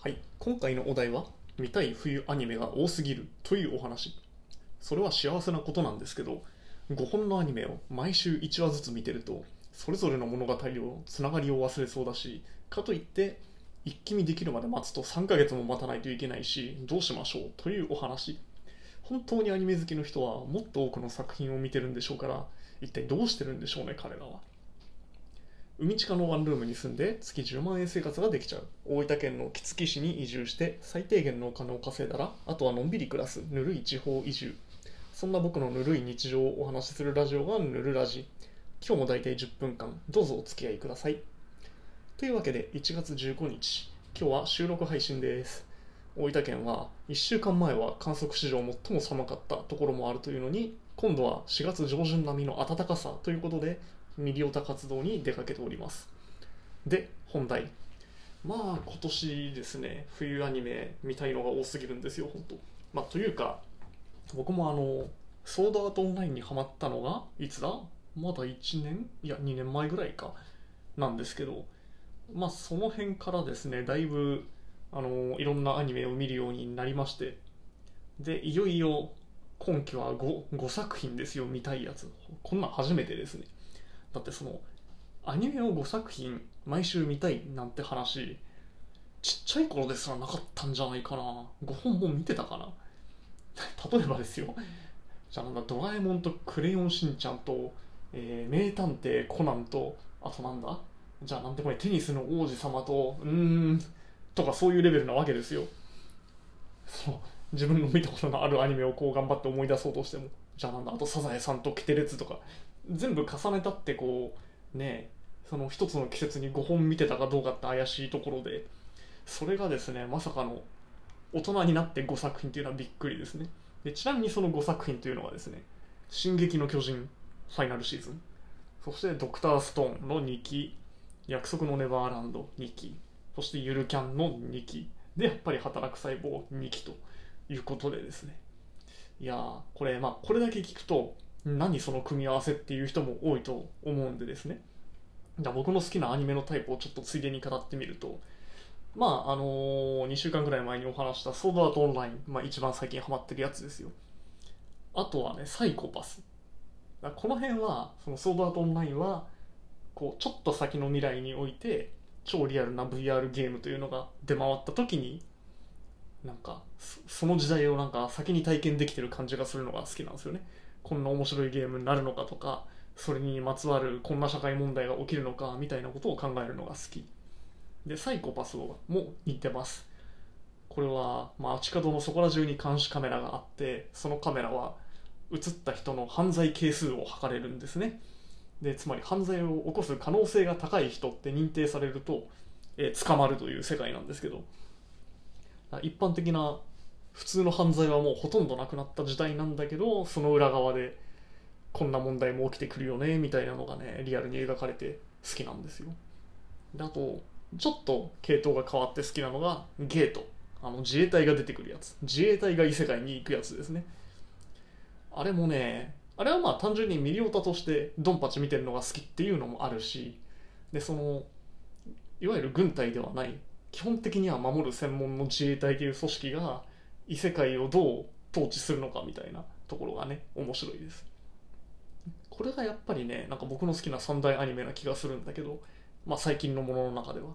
はい、今回のお題は見たい冬アニメが多すぎるというお話。それは幸せなことなんですけど5本のアニメを毎週1話ずつ見てるとそれぞれの物語をつながりを忘れそうだしかといって一気見できるまで待つと3ヶ月も待たないといけないしどうしましょうというお話。本当にアニメ好きの人はもっと多くの作品を見てるんでしょうから一体どうしてるんでしょうね彼らは。海地下のワンルームに住んで月10万円生活ができちゃう。大分県の杵築市に移住して最低限のお金を稼いだらあとはのんびり暮らすぬるい地方移住。そんな僕のぬるい日常をお話しするラジオがぬるラジ。今日も大体10分間どうぞお付き合いください。というわけで1月15日今日は収録配信です。大分県は1週間前は観測史上最も寒かったところもあるというのに今度は4月上旬並みの暖かさということでミリオタ活動に出かけております。で本題。まあ今年ですね冬アニメ見たいのが多すぎるんですよ本当。まあというか僕もあのソードアートオンラインにハマったのがいつだ？まだ1年？いや2年前ぐらいか。なんですけどまあその辺からですねだいぶあのいろんなアニメを見るようになりまして。でいよいよ今期は 5, 5作品ですよ見たいやつ。こんなん初めてですね。だってそのアニメを5作品毎週見たいなんて話ちっちゃい頃ですらなかったんじゃないかな。5本も見てたかな。例えばですよ。じゃあなんだドラえもんとクレヨンしんちゃんと、えー名探偵コナンとあとなんだ？じゃあなんてこれテニスの王子様とうーんとかそういうレベルなわけですよ。そう自分の見たことのあるアニメをこう頑張って思い出そうとしても。じゃあなんだ？あとサザエさんとキテレツとか全部重ねたってこうねその一つの季節に5本見てたかどうかって怪しいところでそれがですねまさかの大人になって5作品っていうのはびっくりですね。でちなみにその5作品というのはですね「進撃の巨人」ファイナルシーズン。そして「ドクターストーン」の2期「約束のネバーランド」2期。そして「ゆるキャン」の2期。でやっぱり働く細胞2期ということでですね。いやーこれまあこれだけ聞くと何その組み合わせっていう人も多いと思うんでですね。じゃあ僕の好きなアニメのタイプをちょっとついでに語ってみるとまああのー、2週間ぐらい前にお話したソードアートオンライン、まあ、一番最近ハマってるやつですよ。あとはねサイコパス。この辺はそのソードアートオンラインはこうちょっと先の未来において超リアルな VR ゲームというのが出回った時になんかその時代をなんか先に体験できてる感じがするのが好きなんですよね。こんな面白いゲームになるのかとかそれにまつわるこんな社会問題が起きるのかみたいなことを考えるのが好き。でサイコパスも似てます。これは、まあ、街角のそこら中に監視カメラがあってそのカメラは映った人の犯罪係数を測れるんですね。でつまり犯罪を起こす可能性が高い人って認定されると、えー、捕まるという世界なんですけど。一般的な普通の犯罪はもうほとんどなくなった時代なんだけどその裏側でこんな問題も起きてくるよねみたいなのがねリアルに描かれて好きなんですよ。であとちょっと系統が変わって好きなのがゲート。あの自衛隊が出てくるやつ。自衛隊が異世界に行くやつですね。あれもねあれはまあ単純にミリオタとしてドンパチ見てるのが好きっていうのもあるしでそのいわゆる軍隊ではない基本的には守る専門の自衛隊という組織が異世界をどう統治するのかみたいなところがね面白いです。これがやっぱりねなんか僕の好きな三大アニメな気がするんだけど、まあ、最近のものの中では。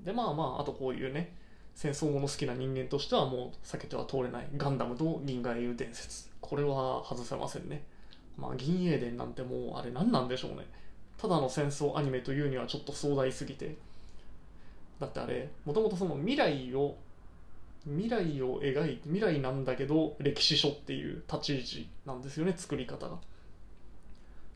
でまあまああとこういうね戦争もの好きな人間としてはもう避けては通れないガンダムと銀河英雄伝説。これは外せませんね。まあ銀英伝なんてもうあれ何なんでしょうね。ただの戦争アニメというにはちょっと壮大すぎて。だってあれもともとその未来を未来を描いて未来なんだけど歴史書っていう立ち位置なんですよね作り方が。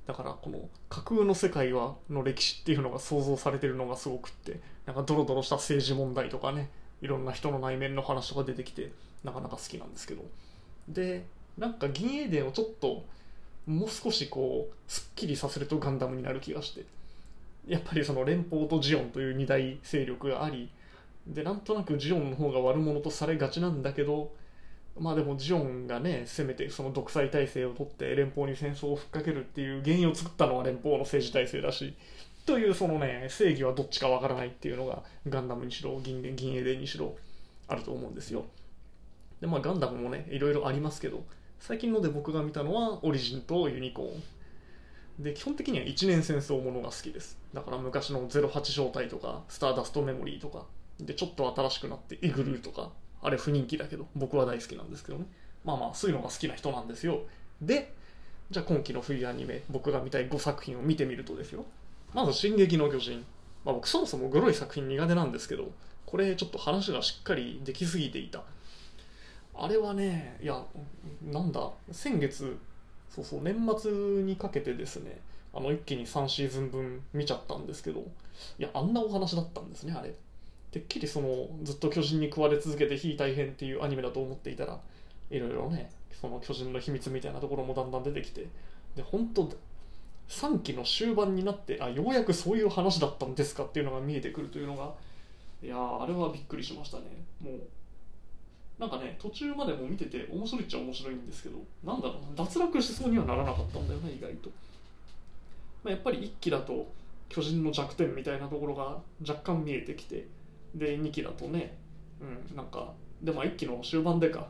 だからこの架空の世界はの歴史っていうのが想像されてるのがすごくってなんかドロドロした政治問題とかねいろんな人の内面の話とか出てきてなかなか好きなんですけど。でなんか銀英伝をちょっともう少しこうすっきりさせるとガンダムになる気がして。やっぱりその連邦とジオンという二大勢力がありでなんとなくジオンの方が悪者とされがちなんだけどまあでもジオンがねせめてその独裁体制を取って連邦に戦争をふっかけるっていう原因を作ったのは連邦の政治体制だしというそのね正義はどっちかわからないっていうのがガンダムにしろ銀銀英伝にしろあると思うんですよ。でまあガンダムもねいろいろありますけど最近ので僕が見たのはオリジンとユニコーン。で基本的には一年戦争ものが好きです。だから昔の08正体とかスターダストメモリーとか。でちょっと新しくなってイグルーとかあれ不人気だけど僕は大好きなんですけどね。まあまあそういうのが好きな人なんですよ。でじゃあ今期の冬アニメ僕が見たい5作品を見てみるとですよ。まず「進撃の巨人」まあ僕そもそもグロい作品苦手なんですけどこれちょっと話がしっかりできすぎていた。あれはねいやなんだ先月そうそう年末にかけてですねあの一気に3シーズン分見ちゃったんですけどいやあんなお話だったんですねあれ。てっきりそのずっと巨人に食われ続けて非大変っていうアニメだと思っていたらいろいろねその巨人の秘密みたいなところもだんだん出てきてで本当3期の終盤になってあようやくそういう話だったんですかっていうのが見えてくるというのがいやあれはびっくりしましたね。もうなんかね途中までも見てて面白いっちゃ面白いんですけどなんだろう脱落しそうにはならなかったんだよね意外と、まあ、やっぱり1期だと巨人の弱点みたいなところが若干見えてきてで2期だとねうんなんかでも1期の終盤でか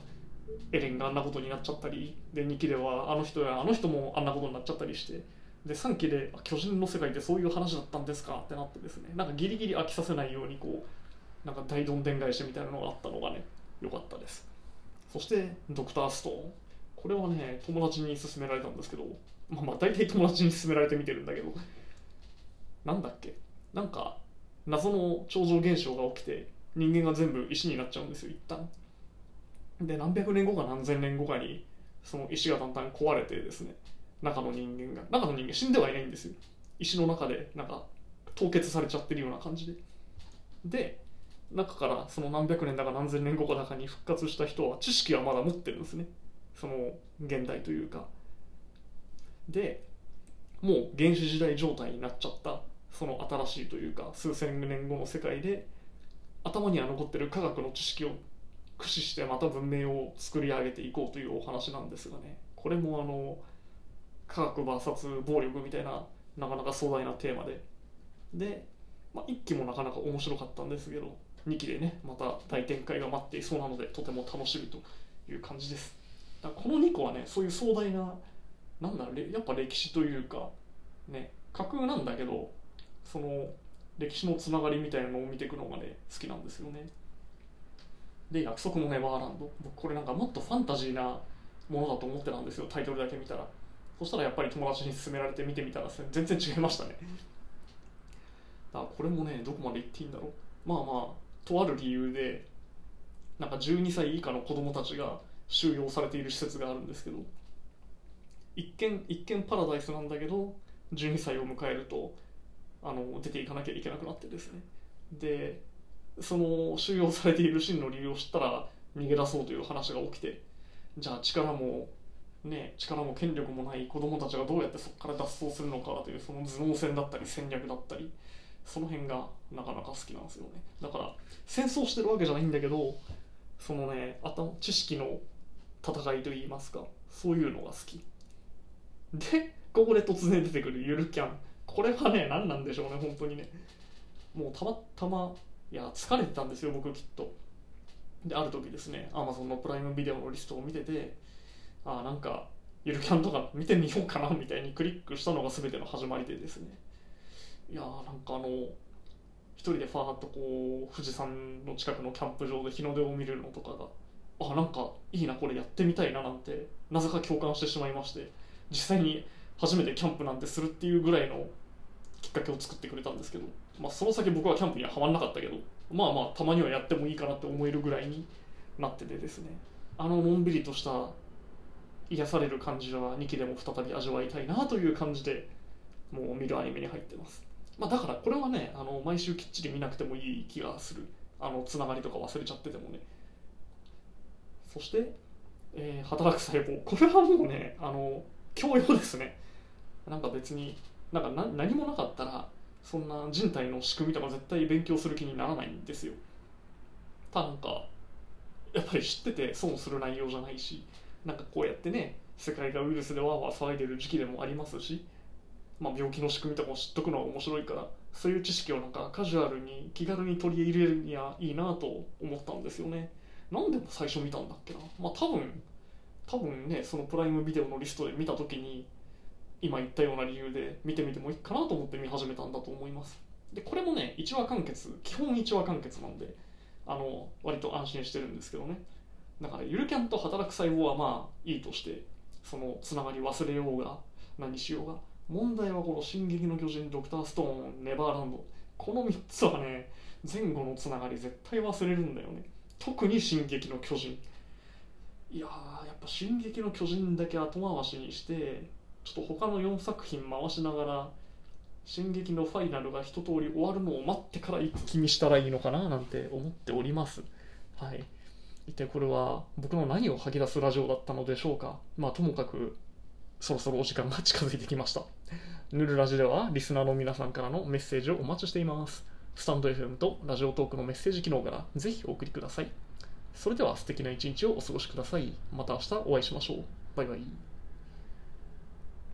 エレンがあんなことになっちゃったりで2期ではあの人やあの人もあんなことになっちゃったりしてで3期で巨人の世界ってそういう話だったんですかってなってですねなんかギリギリ飽きさせないようにこうなんか大どんでん返しみたいなのがあったのがね良かったです。そしてドクターストーンこれはね友達に勧められたんですけどまあまあ大体友達に勧められて見てるんだけど。なんだっけ？なんか謎の超常現象が起きて人間が全部石になっちゃうんですよ一旦。で何百年後か何千年後かにその石がだんだん壊れてですね中の人間が中の人間死んではいないんですよ。石の中でなんか凍結されちゃってるような感じで。で中からその何百年だか何千年後か中に復活した人は知識はまだ持ってるんですね。その現代というか。でもう原始時代状態になっちゃったその新しいというか数千年後の世界で頭には残ってる科学の知識を駆使してまた文明を作り上げていこうというお話なんですがね。これもあの科学 VS 暴力みたいななかなか壮大なテーマで。で、まあ、1期もなかなか面白かったんですけど2期でねまた大展開が待っていそうなのでとても楽しみという感じです。だこの2個はねそういう壮大ななんだろうやっぱ歴史というかね架空なんだけどその歴史のつながりみたいなのを見ていくのがね好きなんですよね。で約束のネバーランド。僕これなんかもっとファンタジーなものだと思ってたんですよタイトルだけ見たら。そしたらやっぱり友達に勧められて見てみたら全然違いましたね。だからこれもねどこまで言っていいんだろう。まあまあとある理由でなんか12歳以下の子供たちが収容されている施設があるんですけど一見一見パラダイスなんだけど12歳を迎えるとあの出ていかなきゃいけなくなってですね。でその収容されている真の理由を知ったら逃げ出そうという話が起きてじゃあ力もね力も権力もない子供たちがどうやってそこから脱走するのかというその頭脳戦だったり戦略だったりその辺がなかなか好きなんですよね。だから戦争してるわけじゃないんだけどそのね頭知識の戦いといいますかそういうのが好き。でここで突然出てくるゆるキャン。これはね何なんでしょうね本当にね。もうたまたまいや疲れてたんですよ僕きっと。である時ですね Amazon のプライムビデオのリストを見ててああなんかゆるキャンとか見てみようかなみたいにクリックしたのが全ての始まりでですね。いやーなんかあの一人でファーッとこう富士山の近くのキャンプ場で日の出を見るのとかがあなんかいいなこれやってみたいななんてなぜか共感してしまいまして実際に初めてキャンプなんてするっていうぐらいのっかけを作ってくれたんですけど、まあ、その先僕はキャンプにはハマんなかったけどまあまあたまにはやってもいいかなって思えるぐらいになっててですね。あののんびりとした癒される感じは2期でも再び味わいたいなという感じでもう見るアニメに入ってます。まあ、だからこれはねあの毎週きっちり見なくてもいい気がする。あのつながりとか忘れちゃっててもね。そして、えー働く細胞。これはもうねあの教養ですね。なんか別になんかな何もなかったらそんな人体の仕組みとか絶対勉強する気にならないんですよ。ただなんかやっぱり知ってて損する内容じゃないしなんかこうやってね世界がウイルスでわーわー騒いでる時期でもありますしまあ、病気の仕組みとかを知っとくのは面白いからそういう知識をなんかカジュアルに気軽に取り入れるにはいいなと思ったんですよね。なんで最初見たんだっけな。まあ多分多分ねそのプライムビデオのリストで見た時に今言ったような理由で見てみてもいいかなと思って見始めたんだと思います。でこれもね1話完結基本1話完結なんであの割と安心してるんですけどね。だからゆるキャンと働く細胞はまあいいとしてそのつながり忘れようが何しようが問題はこの「進撃の巨人」「ドクターストーン」「ネバーランド」この3つはね前後のつながり絶対忘れるんだよね。特に「進撃の巨人」いやーやっぱ「進撃の巨人」だけ後回しにしてちょっと他の4作品回しながら「進撃のファイナル」が一通り終わるのを待ってから一気見したらいいのかななんて思っております。はい。一体これは僕の何を吐き出すラジオだったのでしょうか。まあともかくそろそろお時間が近づいてきました。ヌルラジではリスナーの皆さんからのメッセージをお待ちしています。スタンド FM とラジオトークのメッセージ機能からぜひお送りください。それでは素敵な一日をお過ごしください。また明日お会いしましょう。バイバイ。